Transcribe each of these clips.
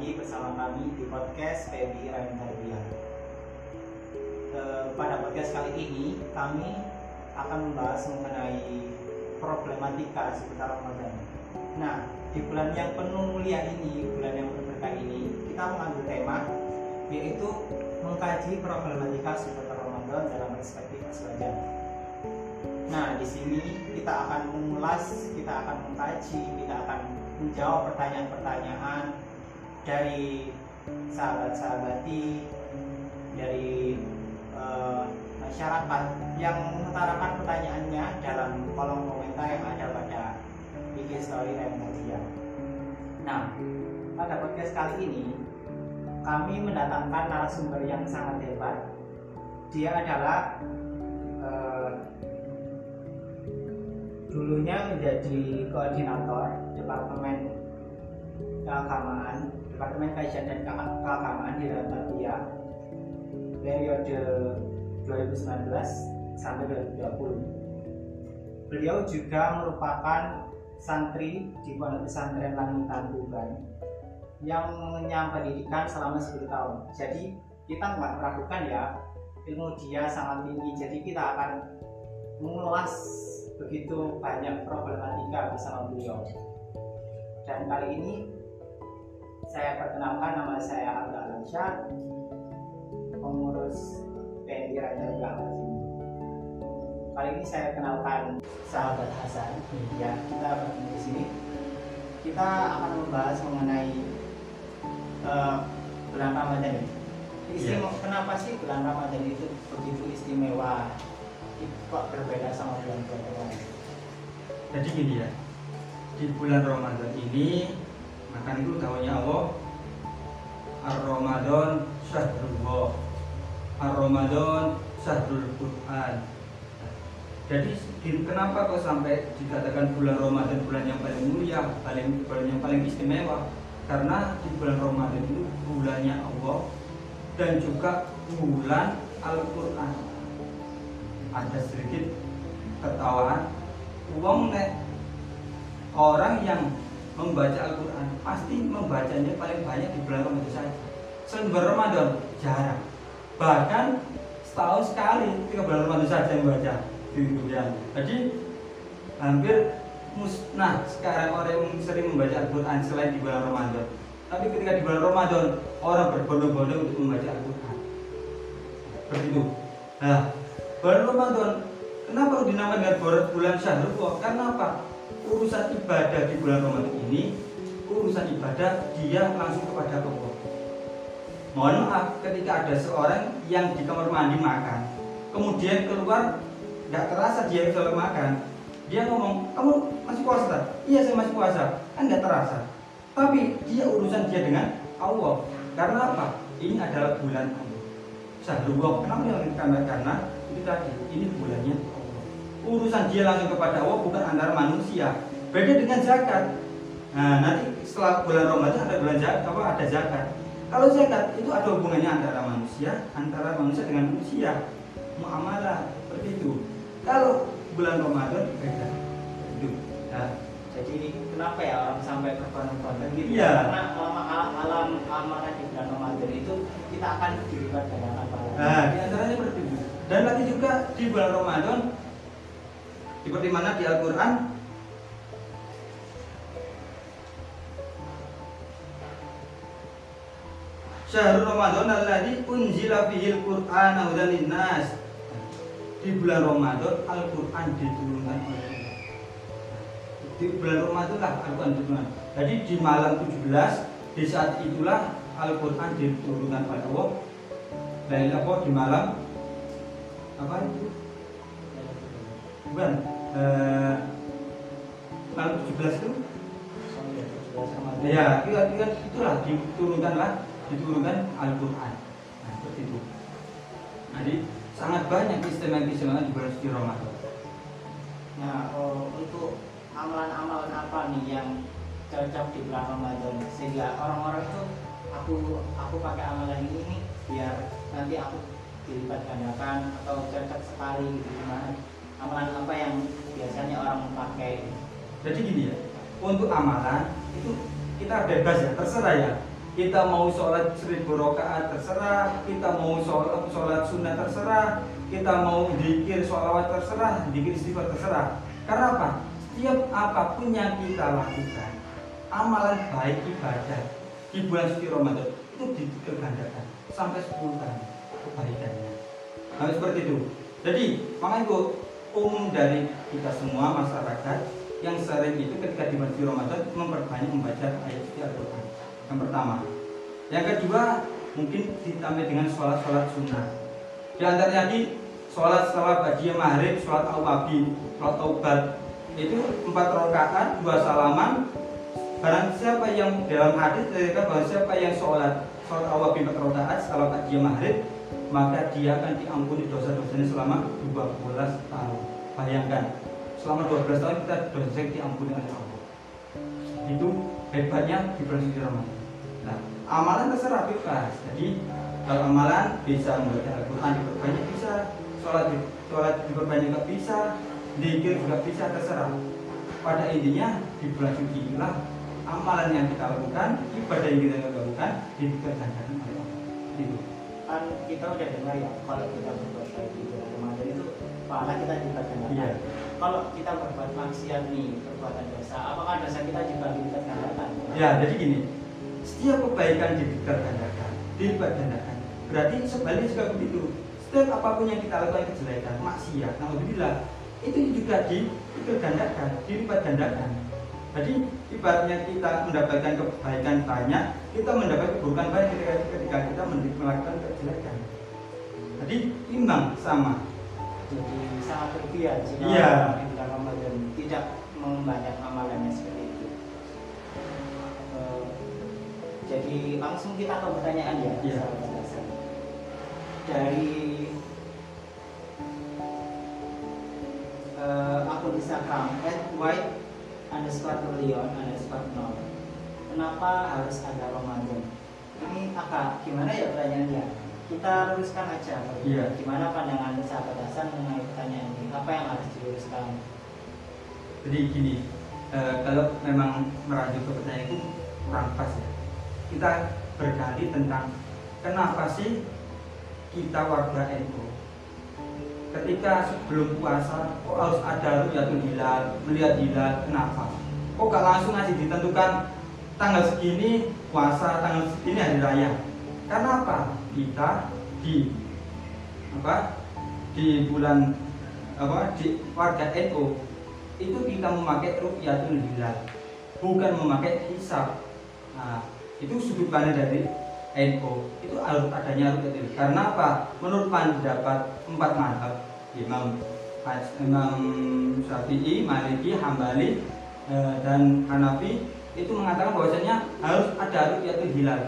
lagi bersama kami di podcast PBI Rahim Tarbiyah. E, pada podcast kali ini kami akan membahas mengenai problematika seputar Ramadan. Nah, di bulan yang penuh mulia ini, bulan yang berkah ini, kita mengambil tema yaitu mengkaji problematika seputar Ramadan dalam perspektif aswajan. Nah, di sini kita akan mengulas, kita akan mengkaji, kita akan menjawab pertanyaan-pertanyaan dari sahabat-sahabati, dari uh, masyarakat yang mengutarakan pertanyaannya dalam kolom komentar yang ada pada IG Story Remaja. Nah, pada podcast kali ini kami mendatangkan narasumber yang sangat hebat. Dia adalah uh, dulunya menjadi koordinator Departemen Keagamaan, Departemen Kajian dan Keagamaan di dalam Tarbiyah periode 2019 sampai 2020. Beliau juga merupakan santri di Pondok Pesantren Langitan Tuban yang mengenyam pendidikan selama 10 tahun. Jadi kita nggak meragukan ya ilmu dia sangat tinggi. Jadi kita akan mengulas begitu banyak problematika bersama beliau. Dan kali ini saya perkenalkan nama saya Abdul Alamsyah, pengurus PNI Raja Gamal Kali ini saya kenalkan sahabat Hasan. Ya, kita bertemu di sini. Kita akan membahas mengenai uh, bulan Ramadan ini. Istimewa, yeah. Kenapa sih bulan Ramadan itu begitu istimewa? kok berbeda sama bulan-bulan lain? Jadi gini ya, di bulan Ramadan ini makan itu tahunya Allah Ar-Ramadan Syahrullah Ar-Ramadan Syahrul Quran jadi kenapa kok sampai dikatakan bulan Ramadan bulan yang paling mulia, paling bulan yang paling istimewa? Karena di bulan Ramadan itu bulannya Allah dan juga bulan Al-Qur'an. Ada sedikit ketawaan. Uang nek orang yang membaca Al-Quran pasti membacanya paling banyak di bulan Ramadan saja. Selain Ramadan jarang. Bahkan setahun sekali tiga bulan Ramadan saja yang baca di dunia. Jadi hampir musnah sekarang orang yang sering membaca Al-Quran selain di bulan Ramadan. Tapi ketika di bulan Ramadan orang berbondong-bondong untuk membaca Al-Quran. Seperti itu. Nah bulan Ramadan kenapa dinamakan bulan Syahrul karena apa? Urusan ibadah di bulan Ramadan ini urusan ibadah dia langsung kepada Allah. Mohon maaf ketika ada seorang yang di kamar mandi makan kemudian keluar nggak terasa dia bisa makan dia ngomong kamu masih puasa iya saya masih puasa. Kan nggak terasa. Tapi dia urusan dia dengan Allah. Karena apa? Ini adalah bulan Allah. Syahrul kenapa yang karena karena itu tadi ini bulannya Allah. Urusan dia langsung kepada Allah bukan antara manusia. Beda dengan zakat. Nah nanti setelah bulan Ramadan ada bulan zakat apa ada zakat. Kalau zakat itu ada hubungannya antara manusia antara manusia dengan manusia. Muamalah seperti itu. Kalau bulan Ramadan beda. Nah, jadi kenapa ya orang sampai berbondong-bondong gitu? Iya. karena alam alam amanah di bulan Ramadan itu kita akan dilibat dengan apa nah di antaranya seperti itu. Dan nanti juga di bulan Ramadan seperti mana di Al-Quran Syahrul Ramadan alladzi unzila fihil Qur'an hudan linnas. Di bulan Ramadan Al-Qur'an diturunkan oleh Allah. Di bulan Ramadan lah Al-Qur'an diturunkan. Jadi di malam 17 di saat itulah Al-Qur'an diturunkan oleh Allah. Dan apa di malam apa itu bukan eh, malam 17 itu ya itu, itu kan itulah diturunkanlah diturunkan Al-Quran. Nah seperti itu. Jadi sangat banyak istimewa-istimewa di bulan suci Ramadan. Nah oh, untuk amalan-amalan apa nih yang cocok di bulan Ramadan? Sehingga orang-orang itu aku aku pakai amalan ini nih biar nanti aku dilipat gandakan atau cocok sekali gitu. Gimana? Amalan apa yang biasanya orang pakai? Jadi gini ya untuk amalan itu kita bebas ya terserah ya kita mau sholat seribu rakaat terserah, kita mau sholat, sholat sunnah terserah, kita mau dikir sholawat terserah, dikir istighfar terserah. Karena apa? Setiap apa pun yang kita lakukan, amalan baik ibadah di bulan suci Ramadan itu dikergandakan sampai 10 kali kebaikannya. Nah, seperti itu. Jadi, makanya itu umum dari kita semua masyarakat yang sering itu ketika di bulan suci Ramadan memperbanyak membaca ayat suci Al-Quran yang pertama. Yang kedua mungkin ditambah dengan sholat-sholat sunnah. Di antaranya di sholat sholat bagi maghrib sholat awabin sholat taubat. Itu empat rakaat dua salaman. Barang siapa yang dalam hadis ketika bahwa siapa yang sholat sholat awabin empat rakaat sholat bagi maghrib maka dia akan diampuni dosa-dosanya selama 12 tahun. Bayangkan selama 12 tahun kita dosa diampuni oleh Allah. Itu hebatnya di bulan Ramadan nah amalan terserah bebas jadi kalau amalan bisa membaca Al-Quran diperbanyak bisa sholat sholat diperbanyak juga bisa dikir juga bisa terserah pada intinya di bulan suci inilah amalan yang kita lakukan ibadah yang kita lakukan dikerjakan oleh Allah itu kan kita udah dengar ya kalau kita berbuat baik di bulan Ramadan itu pahala kita juga gandakan. Iya. Kalau kita berbuat maksiat nih perbuatan dosa, apakah dosa kita juga gandakan? Ya, jadi gini, setiap kebaikan dilipat gandakan, dilipat gandakan. Berarti sebaliknya juga begitu. Setiap apa pun yang kita lakukan kejelekan, maksiat, alhamdulillah, itu juga dilipat gandakan, dilipat gandakan. Jadi ibaratnya kita mendapatkan kebaikan banyak, kita mendapat keburukan banyak ketika, ketika kita melakukan kejelekan. Jadi imbang sama. Jadi sangat rupiah jika Iya. orang yang bulan Ramadan tidak membanyak amalannya seperti itu. Jadi langsung kita ke pertanyaan ya. Hasan. Dari eh, akun Instagram @white underscore Leon underscore nol. Kenapa harus ada Ramadan? Ini akak gimana ya pertanyaannya? Kita luruskan aja. Iya. Gimana pandangan sahabat Hasan mengenai pertanyaan ini? Apa yang harus diluruskan? Jadi gini, eh, kalau memang merujuk ke pertanyaan itu kurang pas ya. Kita berkali tentang kenapa sih kita warga NU ketika sebelum puasa kok harus ada ruyatul hilal, melihat hilal, kenapa? Kok gak langsung aja ditentukan tanggal segini puasa, tanggal segini hari raya? Karena? Kita di apa? Di bulan apa? Di warga NU itu kita memakai ru'yatul hilal bukan memakai hisab nah, itu sudut pandang dari NU itu harus adanya ru'yatul hilal karena apa? Menurut pendapat empat mazhab Imam Imam Syafi'i, Maliki, Hambali eh, dan Hanafi itu mengatakan bahwasanya harus ada ru'yatul hilal.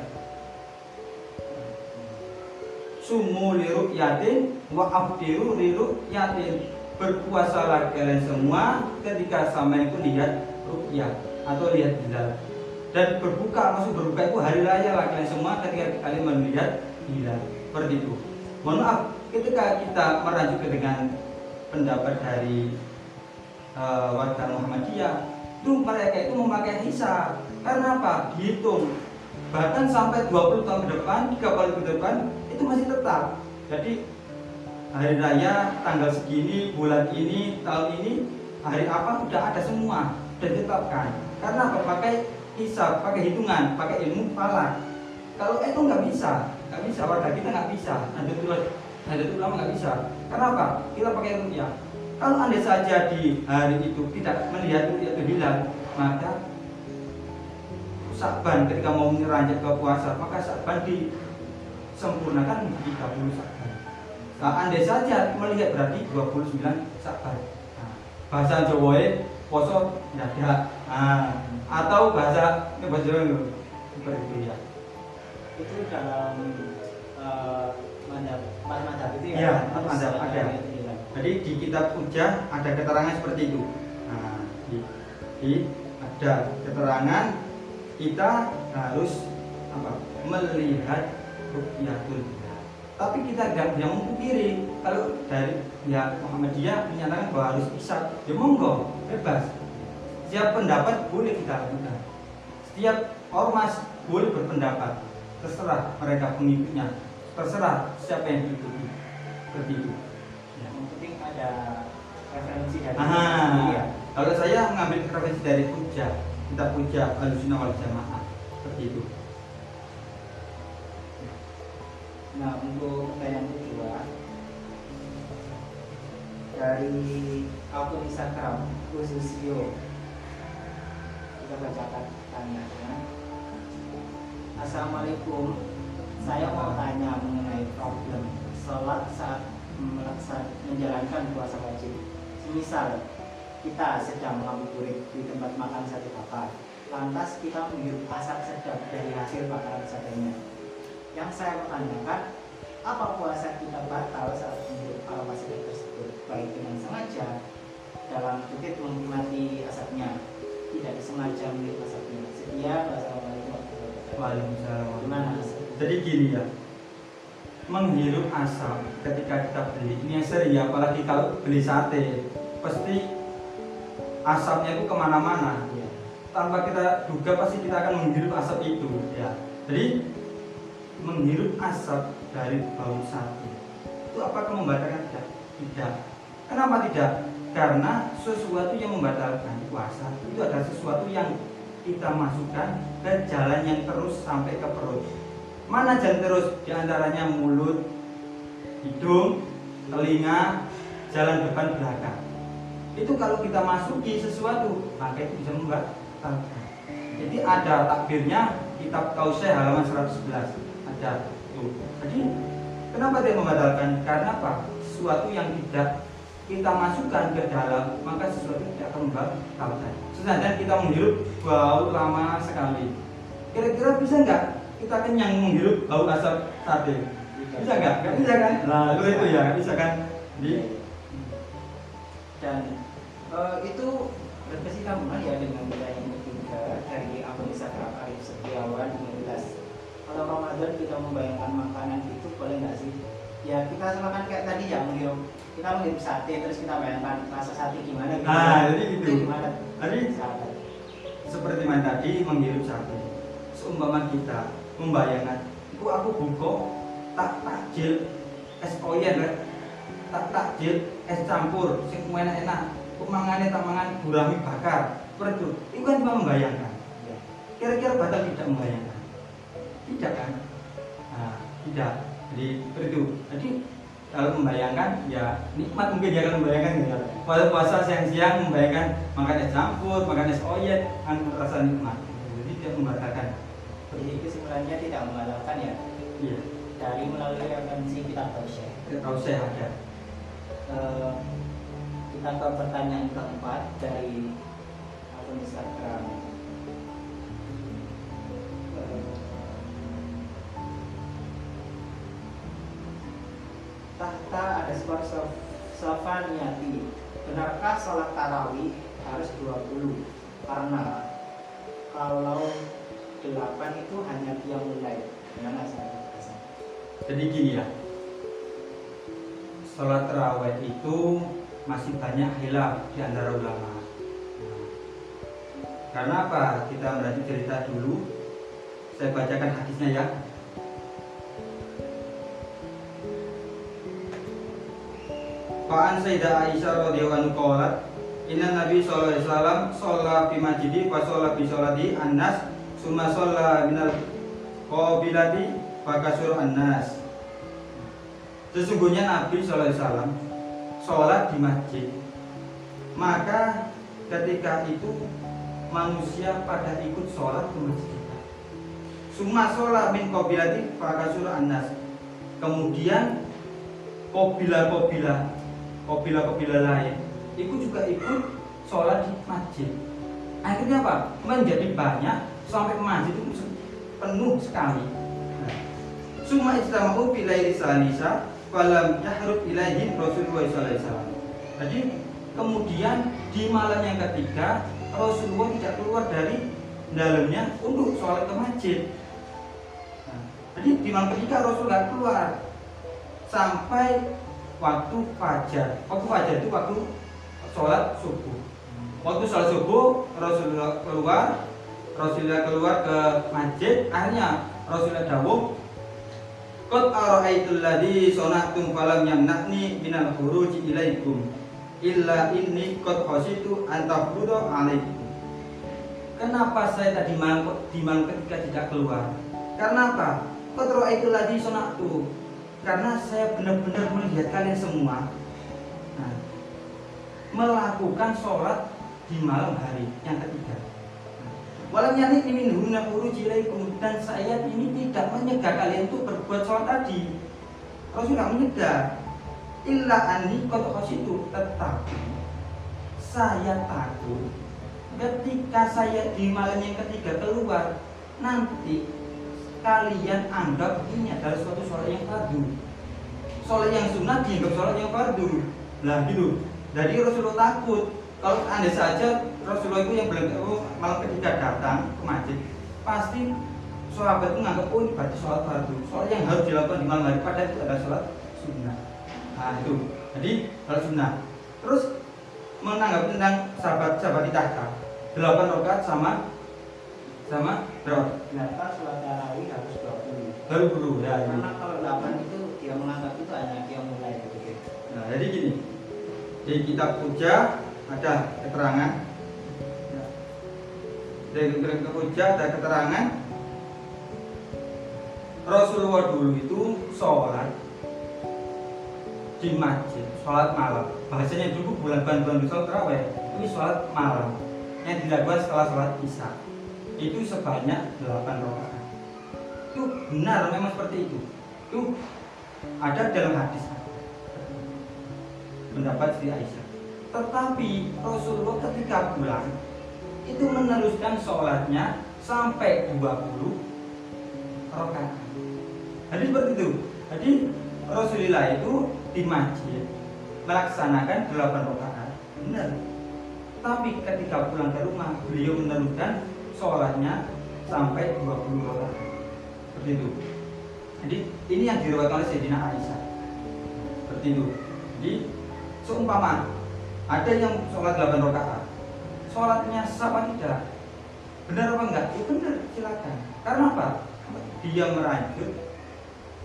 Sumu liru yatin wa aftiru liru yatin berpuasalah kalian semua ketika sama itu lihat rukyah atau lihat hilal dan berbuka maksud berbuka itu hari raya lah. Kalian semua ketika kalian melihat hilal seperti itu mohon maaf ketika kita merujuk dengan pendapat dari uh, warga Muhammadiyah itu mereka itu memakai hisab. Karena apa? Dihitung. Bahkan sampai 20 tahun ke depan 30 tahun ke depan itu masih tetap. Jadi hari raya tanggal segini bulan ini tahun ini hari apa udah ada semua. Udah ditetapkan. Karena apa hisab pakai hitungan pakai ilmu falak kalau itu nggak bisa nggak bisa warga kita nggak bisa. Ada tuh ada tuh lama nggak bisa. Karena apa? Kita pakai rupiah kalau anda saja di hari itu tidak melihat rupiah itu hilang maka Sakban ketika mau meranjak ke puasa maka Sakban disempurnakan 30 Sakban. Nah, andai saja melihat berarti 29 Sabar. Nah, bahasa Jawa poso dadak. Nah, atau bahasa ini bahasa Jawa itu seperti itu ya. Itu dalam uh, empat madhab itu ya? Iya, empat madhab ada. Jadi di kitab Ujah ada keterangan seperti itu. Nah, di, di ada keterangan kita harus apa? Melihat rukyatul hilal. Tapi kita tidak yang memungkiri kalau dari ya Muhammadiyah menyatakan bahwa harus bisa, ya monggo bebas. Setiap pendapat boleh kita lakukan. Setiap ormas boleh berpendapat terserah mereka pengikutnya terserah siapa yang diikuti seperti itu ya. yang penting ada referensi dari Aha. ya. kalau saya mengambil referensi dari puja kita puja alusina wal jamaah seperti itu nah untuk pertanyaan kedua dari akun Instagram khususio kita bacakan tanyanya Assalamualaikum. Saya mau tanya mengenai problem sholat saat menjalankan puasa wajib. Misal kita sedang ngabuburit di tempat makan sate bakar. Lantas kita menghirup asap sedap dari hasil bakaran satenya. Yang saya pertanyakan apa puasa kita batal saat menghirup aroma sedap baik dengan sengaja dalam kutip menikmati asapnya tidak disengaja menghirup asapnya sekian wassalamualaikum Waalaikumsalam. Gimana? Jadi gini ya, menghirup asap ketika kita beli ini yang sering ya, apalagi kalau beli sate, pasti asapnya itu ke mana-mana. Ya. Tanpa kita duga pasti kita akan menghirup asap itu ya. Jadi menghirup asap dari bau sate itu apakah membatalkan tidak? Tidak. Kenapa tidak? Karena sesuatu yang membatalkan puasa itu adalah sesuatu yang kita masukkan ke jalan yang terus sampai ke perut. Mana jalan terus? Di antaranya mulut, hidung, telinga, jalan depan belakang. Itu kalau kita masuki sesuatu, maka itu bisa membatalkan. Jadi ada takbirnya kitab Kausai halaman 111 ada tuh. Jadi kenapa dia membatalkan? Karena apa? Sesuatu yang tidak kita masukkan ke dalam maka sesuatu tidak akan membatalkan sedangkan kita menghirup bau lama sekali. Kira-kira bisa nggak kita kenyang menghirup bau asap sate? Bisa nggak? Nggak bisa kan? Nah itu ya bisa kan? Di dan uh, itu berkesinambungan ya dengan pertanyaan ketiga dari akun Instagram Arif Setiawan 15 kalau Ramadan kita membayangkan makanan itu boleh nggak sih? Ya kita semakan kayak tadi ya menghirup kita menghirup sate terus kita bayangkan rasa sate gimana? Gitu ah jadi itu gitu. Gimana? Jadi seperti mana tadi menghirup sate. Seumpama kita membayangkan itu aku buka tak takjil es oyen rek. Tak takjil es campur sing enak enak kok mangane tak mangan gurami bakar seperti itu itu kan cuma membayangkan. Ya. kira-kira batal tidak membayangkan? Tidak kan? Nah, tidak. Jadi seperti itu jadi kalau membayangkan ya nikmat mungkin ya kalau membayangkan ya pada puasa siang-siang membayangkan makan es campur makan es oyet kan rasa nikmat. Jadi tidak membatalkan jadi kesimpulannya tidak membatalkan ya? Iya. Dari melalui referensi kita tahu tahu saya ada. Eh, kita ke pertanyaan keempat dari akun Instagram tahta ada skor sof- Sofaniati benarkah sholat tarawih harus 20 karena kalau 8 itu hanya tiang mulai. Gimana jadi gini ya. Sholat terawih itu masih banyak hilaf di antara ulama. Karena apa? Kita berarti cerita dulu. Saya bacakan hadisnya ya Fa'an Sayyidah Aisyah radhiyallahu anha qalat Inna Nabi sallallahu alaihi wasallam shalla fi masjidi fa shalla bi sholati an-nas summa shalla minal qabilati fa kasur an-nas. Sesungguhnya Nabi sallallahu alaihi wasallam sholat di masjid. Maka ketika itu manusia pada ikut sholat ke masjid. Summa sholat min qabilati fa kasur an-nas. Kemudian kobila-kobila kobila-kobila lain itu juga ikut sholat di masjid. Akhirnya apa? Menjadi banyak sampai masjid itu penuh sekali. Semua istama'u bilaili salisa falam yahrub ilaihi Rasulullah wasallam. Jadi kemudian di malam yang ketiga Rasulullah tidak keluar dari dalamnya untuk sholat ke masjid. Nah, jadi di malam ketiga Rasulullah keluar. Sampai waktu fajar. Waktu fajar itu waktu sholat subuh. Waktu sholat subuh Rasulullah keluar Rasulullah keluar ke masjid akhirnya Rasulullah dawuh Qad ara'aitul ladzi sana'tum falam yamna'ni minal khuruji ilaikum illa inni qad khasitu an tafrudu alaikum. Kenapa saya tadi malam di malam ketika tidak keluar? Karena apa? Qad ra'aitul ladzi sana'tu. Karena saya benar-benar melihat kalian semua nah, melakukan sholat di malam hari yang ketiga. Walam yani min huna ilaikum dan saya ini tidak menyegah kalian untuk berbuat sholat tadi. Rasul tidak menyegah. Illa ani qad itu tetapi saya takut ketika saya di malam yang ketiga keluar nanti kalian anggap ini adalah suatu sholat yang fardu. Sholat yang sunnah dianggap sholat yang fardu. Lah gitu. Jadi Rasulullah takut. Kalau anda saja Rasulullah itu yang belum tahu malam ketika datang ke masjid pasti sahabat itu menganggap oh ini berarti sholat fardu. Sholat yang harus dilakukan di malam hari padahal itu adalah sholat sunnah. Nah itu. Jadi sholat sunnah. Terus menanggapi tentang sahabat-sahabat di tahta. Delapan rakaat sama sama? Berapa? Delapan sholat tarawih harus dua puluh. Dua puluh ya. Karena kalau delapan itu dia menganggap itu hanya dia mulai gitu. Nah jadi gini. Di kitab puja ada keterangan. Dari kerja ada keterangan. Rasulullah dulu itu sholat di masjid sholat malam. Bahasanya dulu bulan bulan sholat terawih. Ini sholat malam. Yang dilakukan setelah sholat isya itu sebanyak 8 rakaat itu benar memang seperti itu itu ada dalam hadis pendapat Sri Aisyah tetapi Rasulullah ketika pulang itu meneruskan sholatnya sampai 20 rakaat. Jadi seperti itu. Jadi Rasulullah itu di masjid melaksanakan 8 rakaat. Benar. Tapi ketika pulang ke rumah beliau meneruskan sholatnya sampai 20 rakaat. Seperti itu. Jadi ini yang diriwayatkan oleh Sayyidina Aisyah. Seperti itu. Jadi seumpama ada yang sholat 8 rakaat. Sholatnya sama tidak? Benar apa enggak? Ya benar, silakan. Karena apa? Dia merajut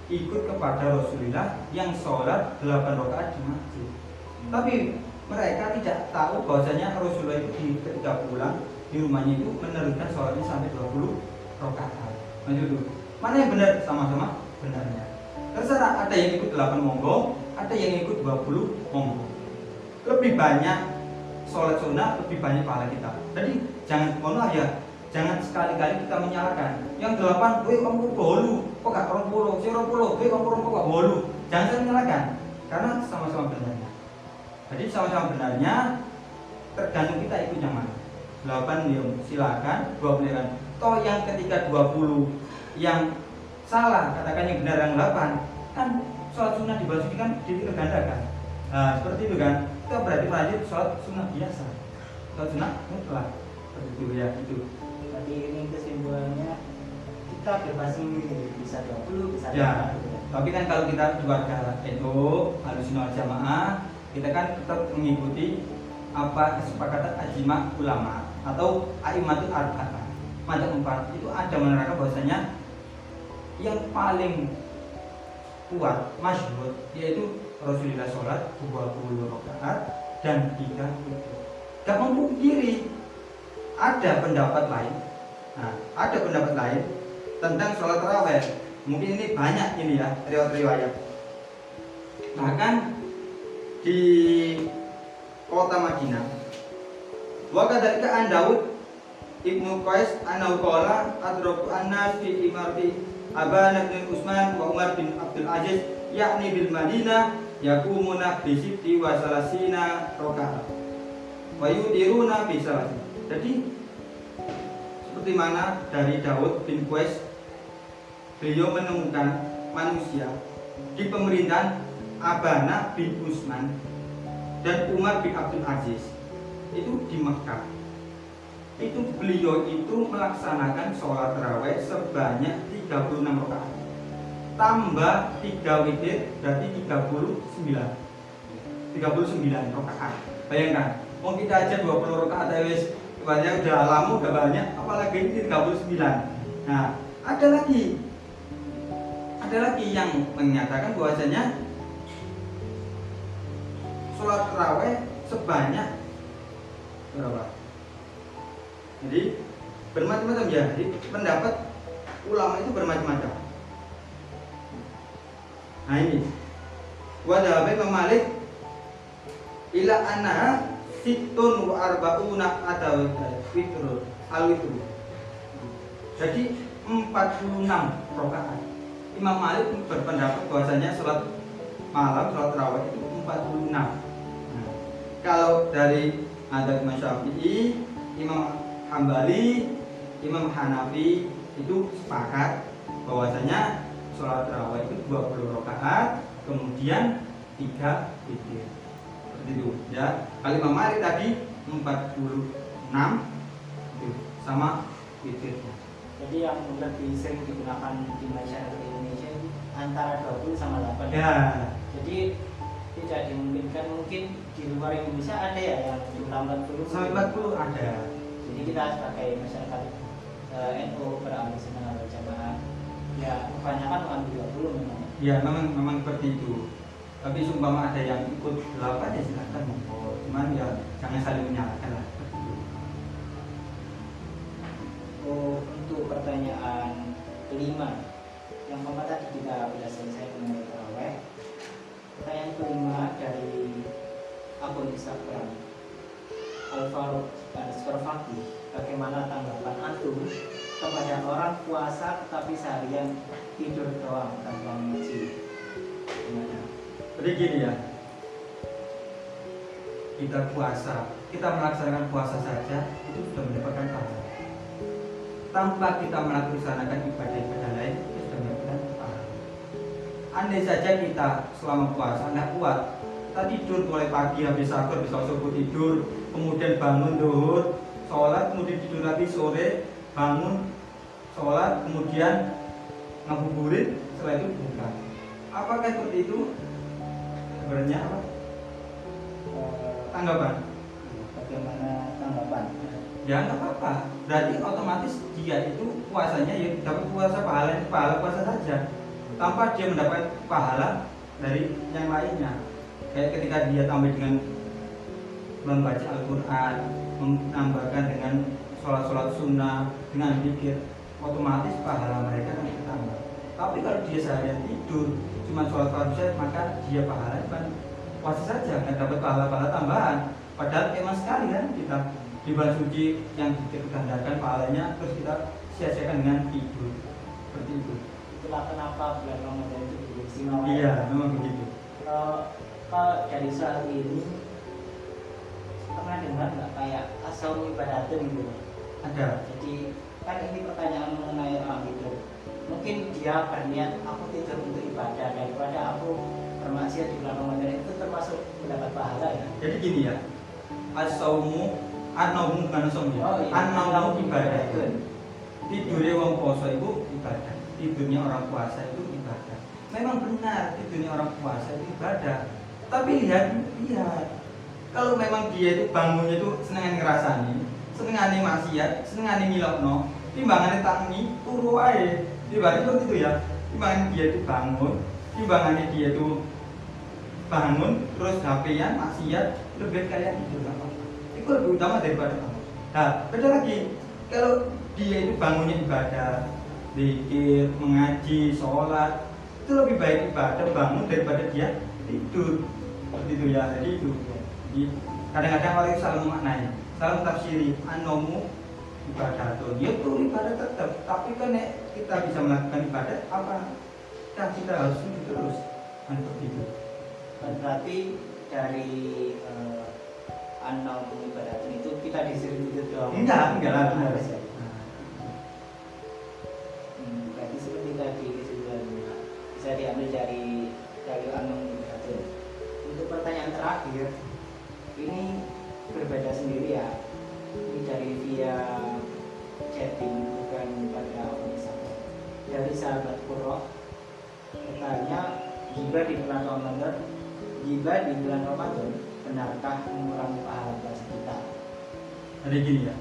ikut kepada Rasulullah yang sholat 8 rakaat di masjid. Tapi mereka tidak tahu bahwasanya Rasulullah itu ketika pulang di rumahnya itu meneruskan sholatnya sampai 20 rakaat. Lanjut dulu. Mana yang benar? Sama-sama benarnya. Terserah ada yang ikut 8 monggo, ada yang ikut 20 monggo lebih banyak sholat sunnah lebih banyak pahala kita jadi jangan mohon ya jangan sekali-kali kita menyalahkan yang delapan woi kamu bolu kok gak orang puluh si orang puluh woi kamu orang kok bolu jangan saya menyalahkan karena sama-sama benarnya jadi sama-sama benarnya tergantung kita ikut yang mana delapan yang silakan. Dua puluh kan toh yang ketika dua puluh yang salah katakan yang benar yang delapan kan sholat sunnah dibahas kan gandakan nah seperti itu kan? Kita berarti wajib sholat sunnah biasa. Sholat sunnah mutlak. Seperti itu ya itu Tadi ini kesimpulannya kita bebas memilih bisa 20 bisa ya tapi kan kalau kita keluarga itu halusinal jamaah kita kan tetap mengikuti apa kesepakatan ajima ulama atau aimatul arba'ah macam empat itu ada menerangkan bahwasanya yang paling kuat masyhur yaitu Rasulullah sholat 20 rakaat dan tiga itu. Gak ada pendapat lain. Nah, ada pendapat lain tentang sholat terawih. Mungkin ini banyak ini ya riwayat-riwayat. Bahkan di kota Madinah. Wa kadzalika an Daud Ibnu Qais annahu qala adraku annas fi imarti Aban bin Utsman wa Umar bin Abdul Aziz yakni bil Madinah yakumuna bisiti wa salasina rokaat. Wa yudiruna bisalasi jadi seperti mana dari Daud bin Qais beliau menemukan manusia di pemerintahan Abana bin Usman dan Umar bin Abdul Aziz itu di Mekah. Itu beliau itu melaksanakan sholat terawih sebanyak 36 rakaat. Tambah 3 witir berarti 39 39 rakaat. Bayangkan mau kita aja 20 rakaat wis banyak udah lama udah banyak apalagi ini 39 nah ada lagi. Ada lagi yang menyatakan bahwasanya sholat terawih sebanyak berapa jadi bermacam-macam ya. Jadi pendapat ulama itu bermacam-macam. Nah ini. Wadahabai memalik ila anna situn wa arba'una atau witru al witru jadi 46 rakaat. Imam Malik berpendapat bahwasanya sholat malam sholat rawat itu 46 nah, kalau dari ada Imam Syafi'i Imam Hambali Imam Hanafi itu sepakat bahwasanya sholat rawat itu 20 rakaat kemudian 3 witir. Seperti itu. Ya kalau Imam Malik tadi 46 itu sama witirnya. Jadi yang lebih sering digunakan di masyarakat Indonesia antara 20 sama 8. ya. Jadi tidak dimungkinkan. Mungkin di luar Indonesia ada ya yang jumlah 40 sampai 40 ada. Jadi kita sebagai masyarakat eh, NU beramal sunnah wal jamaah ya kebanyakan mengambil 20 memang. ya memang memang seperti itu. Tapi seumpama ada yang ikut 8 ya silahkan monggo cuman ya jangan saling menyalahkan lah Oh, untuk pertanyaan kelima. Yang keempat tadi kita sudah selesai mengenai pertanyaan kelima dari akun Instagram Alvaro underscore bagaimana tanggapan antum kepada orang puasa tetapi seharian tidur doang tanpa ngaji? Gimana? Jadi gini ya. Kita puasa kita melaksanakan puasa saja itu sudah mendapatkan pahala. Tanpa kita melaksanakan ibadah-ibadah lain andai saja kita selama puasa nggak kuat kita tidur mulai pagi habis sahur bisa subuh tidur kemudian bangun duhur sholat kemudian tidur lagi sore bangun sholat kemudian ngabuburit setelah itu buka. Apakah seperti itu? Sebenarnya apa? Tanggapan? Bagaimana tanggapan? Ya nggak apa-apa. Berarti otomatis dia itu puasanya ya dapat puasa pahala pahala puasa saja tanpa dia mendapat pahala dari yang lainnya. Kayak ketika dia tambah dengan membaca Al-Quran menambahkan dengan sholat-sholat sunnah dengan pikir otomatis pahala mereka akan bertambah. Tapi kalau dia seharian tidur cuma sholat fardu maka dia pahala cuma puasa saja nggak dapat pahala-pahala tambahan. Padahal emang sekali kan kita di bulan suci yang digandakan pahalanya terus kita sia-siakan dengan tidur. Seperti itu itulah kenapa bulan Ramadan itu beristimewa. Iya memang begitu. Kalau kalau dari soal ini pernah dengar nggak kayak asal ibadatin gitu? Ada. Jadi kan ini pertanyaan mengenai orang tidur. Mungkin dia berniat aku tidur untuk ibadah daripada aku bermaksiat di bulan Ramadan. Itu termasuk mendapat pahala ya? Jadi gini ya asaumu anaumu bukan asaum ya? Oh, iya. anaumu ibadah tidurnya orang puasa itu ibadah tidurnya orang puasa itu ibadah. Memang benar tidurnya orang puasa itu ibadah. Tapi lihat lihat kalau memang dia itu bangunnya itu senengan ngerasani senengane maksiat senengane ngilokno timbangannya tangi turu ibaratnya seperti itu ya. Timbangannya dia itu bangun timbangannya dia itu bangun terus HP-nya maksiat lebih itu nggak apa-apa itu lebih utama daripada kamu nah beda lagi. Kalau dia itu bangunnya ibadah zikir mengaji sholat. Itu lebih baik ibadah bangun daripada dia tidur. Seperti itu ya jadi itu. Jadi kadang-kadang orang itu salah memaknai salah tafsiri anomu ibadah. Tuh dia tuh ibadah tetap. Tapi kan kita bisa melakukan ibadah apa? Kan kita harus itu terus. Kan seperti itu berarti dari eh, anal ibadatin itu kita disuruh tidur doang? Enggak enggak lah bisa diambil dari dari Ibadul. Untuk pertanyaan terakhir, ini berbeda sendiri ya. Ini dari via chatting bukan pada Instagram. Dari sahabat Kuro bertanya, jika di bulan Ramadan, jika di bulan Ramadan, benarkah mengurangi pahala puasa kita? jadi gini ya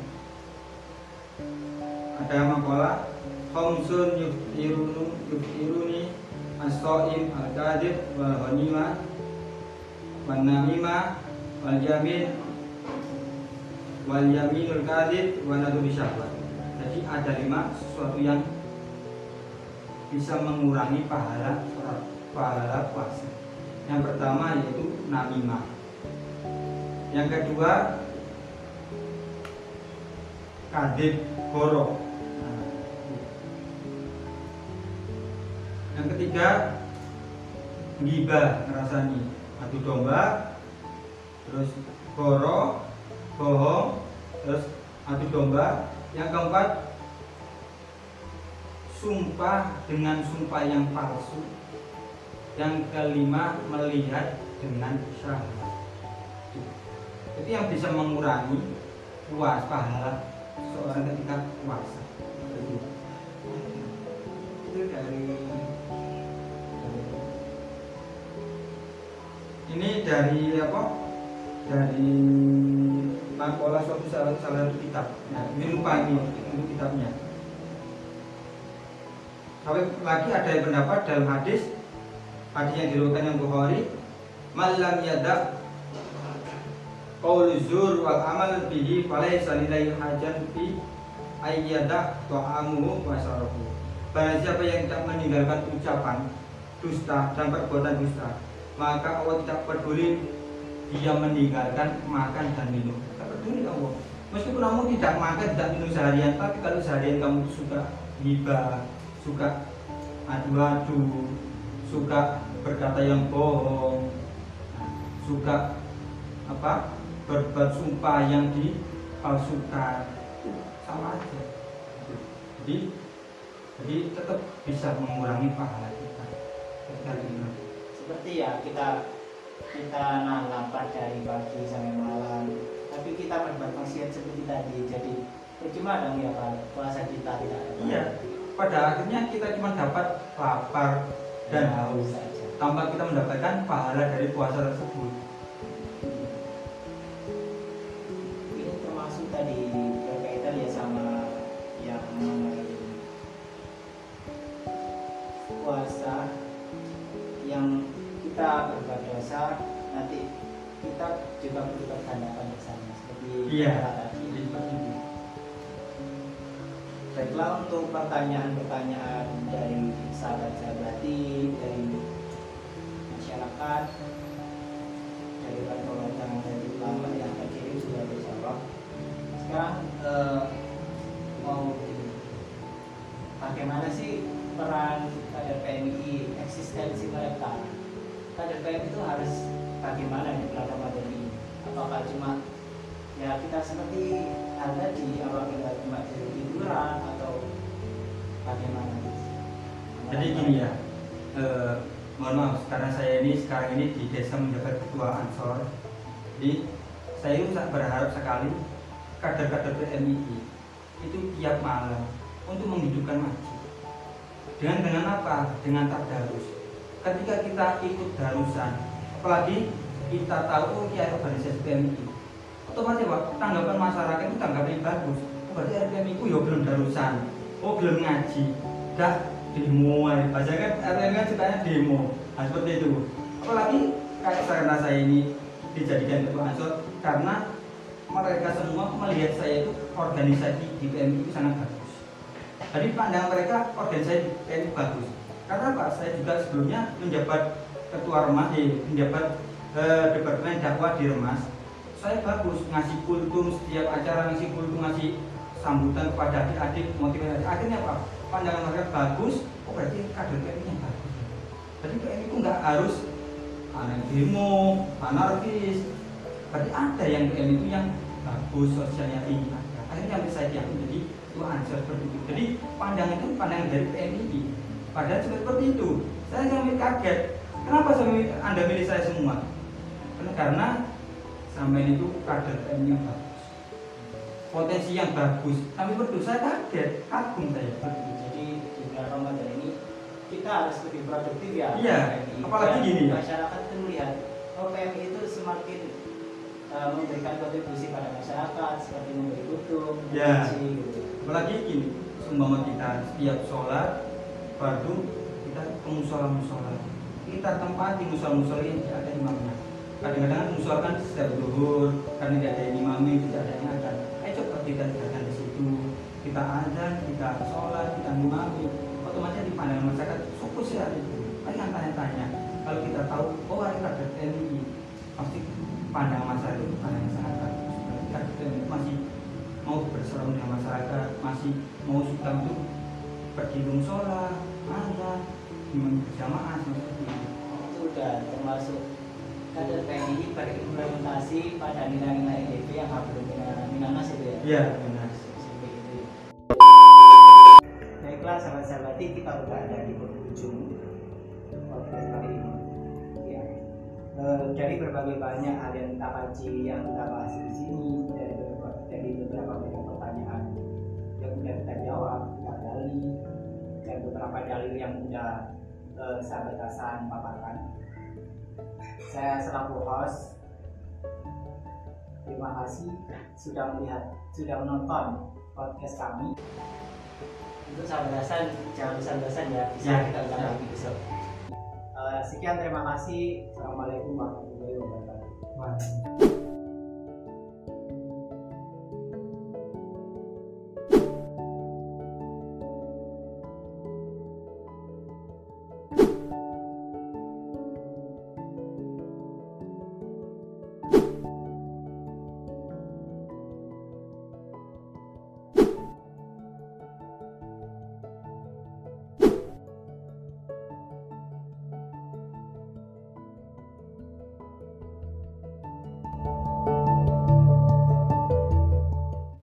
ada makalah Khamsun yufirunu yufiruni as-so'im al-kadib wal ghanima wal namima wal yamin wal yaminul kadib wa nadu bisyahwat jadi ada lima sesuatu yang bisa mengurangi pahala pahala puasa. Yang pertama yaitu namimah yang kedua kadib borok yang ketiga gibah ngerasani. Adu domba terus boro bohong terus adu domba. Yang keempat sumpah dengan sumpah yang palsu. Yang kelima melihat dengan syahwat itu yang bisa mengurangi puas pahala seorang ketika puasa. Itu dari ini dari apa? Dari makalah suatu salah, satu kitab. Nah, ini lupa ini untuk kitabnya. Tapi lagi ada yang pendapat dalam hadis hadis yang diriwayatkan yang Bukhari malam yada qaul zur wal amal bihi falaysa lillahi hajan fi ayyada ta'amuhu wa syarabuhu Barang siapa yang tidak meninggalkan ucapan dusta dan perbuatan dusta maka Allah tidak peduli dia meninggalkan makan dan minum. Tidak peduli Allah meskipun kamu tidak makan tidak minum seharian tapi kalau seharian kamu suka hibah suka adu-adu suka berkata yang bohong suka apa berbuat sumpah yang dipalsukan sama aja. Jadi jadi tetap bisa mengurangi pahala kita. Ketika seperti ya kita kita nahan lapar dari pagi sampai malam. Tapi kita berbuat maksiat seperti tadi. Jadi percuma dong ya Pak. Puasa kita tidak ada. Iya. Pada akhirnya kita cuma dapat lapar dan haus. saja. Tanpa kita mendapatkan pahala dari puasa tersebut pertanyaan-pertanyaan dari sahabat-sahabati, dari masyarakat, dari yang dari ulama yang terkirim sudah terjawab. Sekarang eh, mau bagaimana sih peran kader PMI eksistensi mereka? Kader PMI itu harus bagaimana di Ramadan ini? Apakah cuma ya kita seperti hal tadi apa kita cuma tiduran atau bagaimana Jadi gini ya, eh, mohon maaf karena saya ini sekarang ini di desa menjabat ketua Ansor. Jadi saya sangat berharap sekali kader-kader PMI itu tiap malam untuk menghidupkan masjid. Dengan dengan apa? Dengan tadarus. Ketika kita ikut darusan, apalagi kita tahu oh kiai organisasi PMI, otomatis tanggapan masyarakat itu tanggapan yang bagus. Oh, berarti RPMI itu ya belum darusan, oh belum ngaji, dah demo aja. Kan RPMI kan sukanya demo, nah, seperti itu. Apalagi kayak karena saya ini dijadikan ketua ansor karena mereka semua melihat saya itu organisasi di PMI itu sangat bagus. Jadi pandangan mereka organisasi di PMI bagus. Karena apa? Saya juga sebelumnya menjabat ketua remas, eh, menjabat eh, departemen dakwah di remas. Saya bagus ngasih kultum setiap acara ngasih kultum ngasih sambutan kepada adik-adik motivasi. Akhirnya apa? Pandangan mereka bagus. Oh berarti kader PMI yang bagus. Jadi PMI itu nggak harus aneh demo, anarkis. Berarti ada yang PMI itu yang bagus sosialnya tinggi. Ada. Akhirnya sampai saya yang menjadi itu answer seperti itu. Jadi pandangan itu pandangan dari PMI. Padahal seperti itu. Saya sampai kaget. Kenapa sampai anda milih saya semua? Karena sampai itu kader PMI yang bagus. Potensi yang bagus. Tapi betul saya kaget, kagum saya jadi di bulan Ramadan ini kita harus lebih produktif ya Iya, apalagi gini ya. masyarakat itu melihat oh PMI itu semakin uh, memberikan kontribusi pada masyarakat seperti memberi kutu, Ya. gitu. apalagi gini seumpama kita setiap sholat fardu kita ke musola musola kita tempati musola musola yang tidak ada imamnya kadang-kadang kan musola kan setiap duhur karena tidak ada imami tidak ada yang ada kita datang di situ. Kita azan kita sholat kita imami otomatis di pandangan masyarakat fokus ya itu kan yang tanya-tanya. Kalau kita tahu oh hari kader TNI pasti pandangan masyarakat itu pandangan berarti kader masih mau berserang dengan masyarakat masih mau suka untuk pergi sholat imam berjamaah seperti itu. Udah termasuk kader PNI berimplementasi pada nilai-nilai DP yang belum minanas itu ya iya itu. Baiklah sahabat-sahabat kita udah ada di penghujung podcast kali ini. Ya. Eh, dari berbagai banyak hal yang kita kaji yang kita bahas di sini dari beberapa, dari beberapa banyak pertanyaan yang sudah kita jawab, kita gali dan beberapa dalil yang sudah eh, sahabat Hasan paparkan. Saya selaku host Terima kasih sudah melihat, sudah menonton podcast kami. Untuk sahabat Hasan, jangan bosan-bosan ya, bisa Ya, kita ulang lagi besok. Eh, sekian terima kasih. Assalamualaikum warahmatullahi wabarakatuh.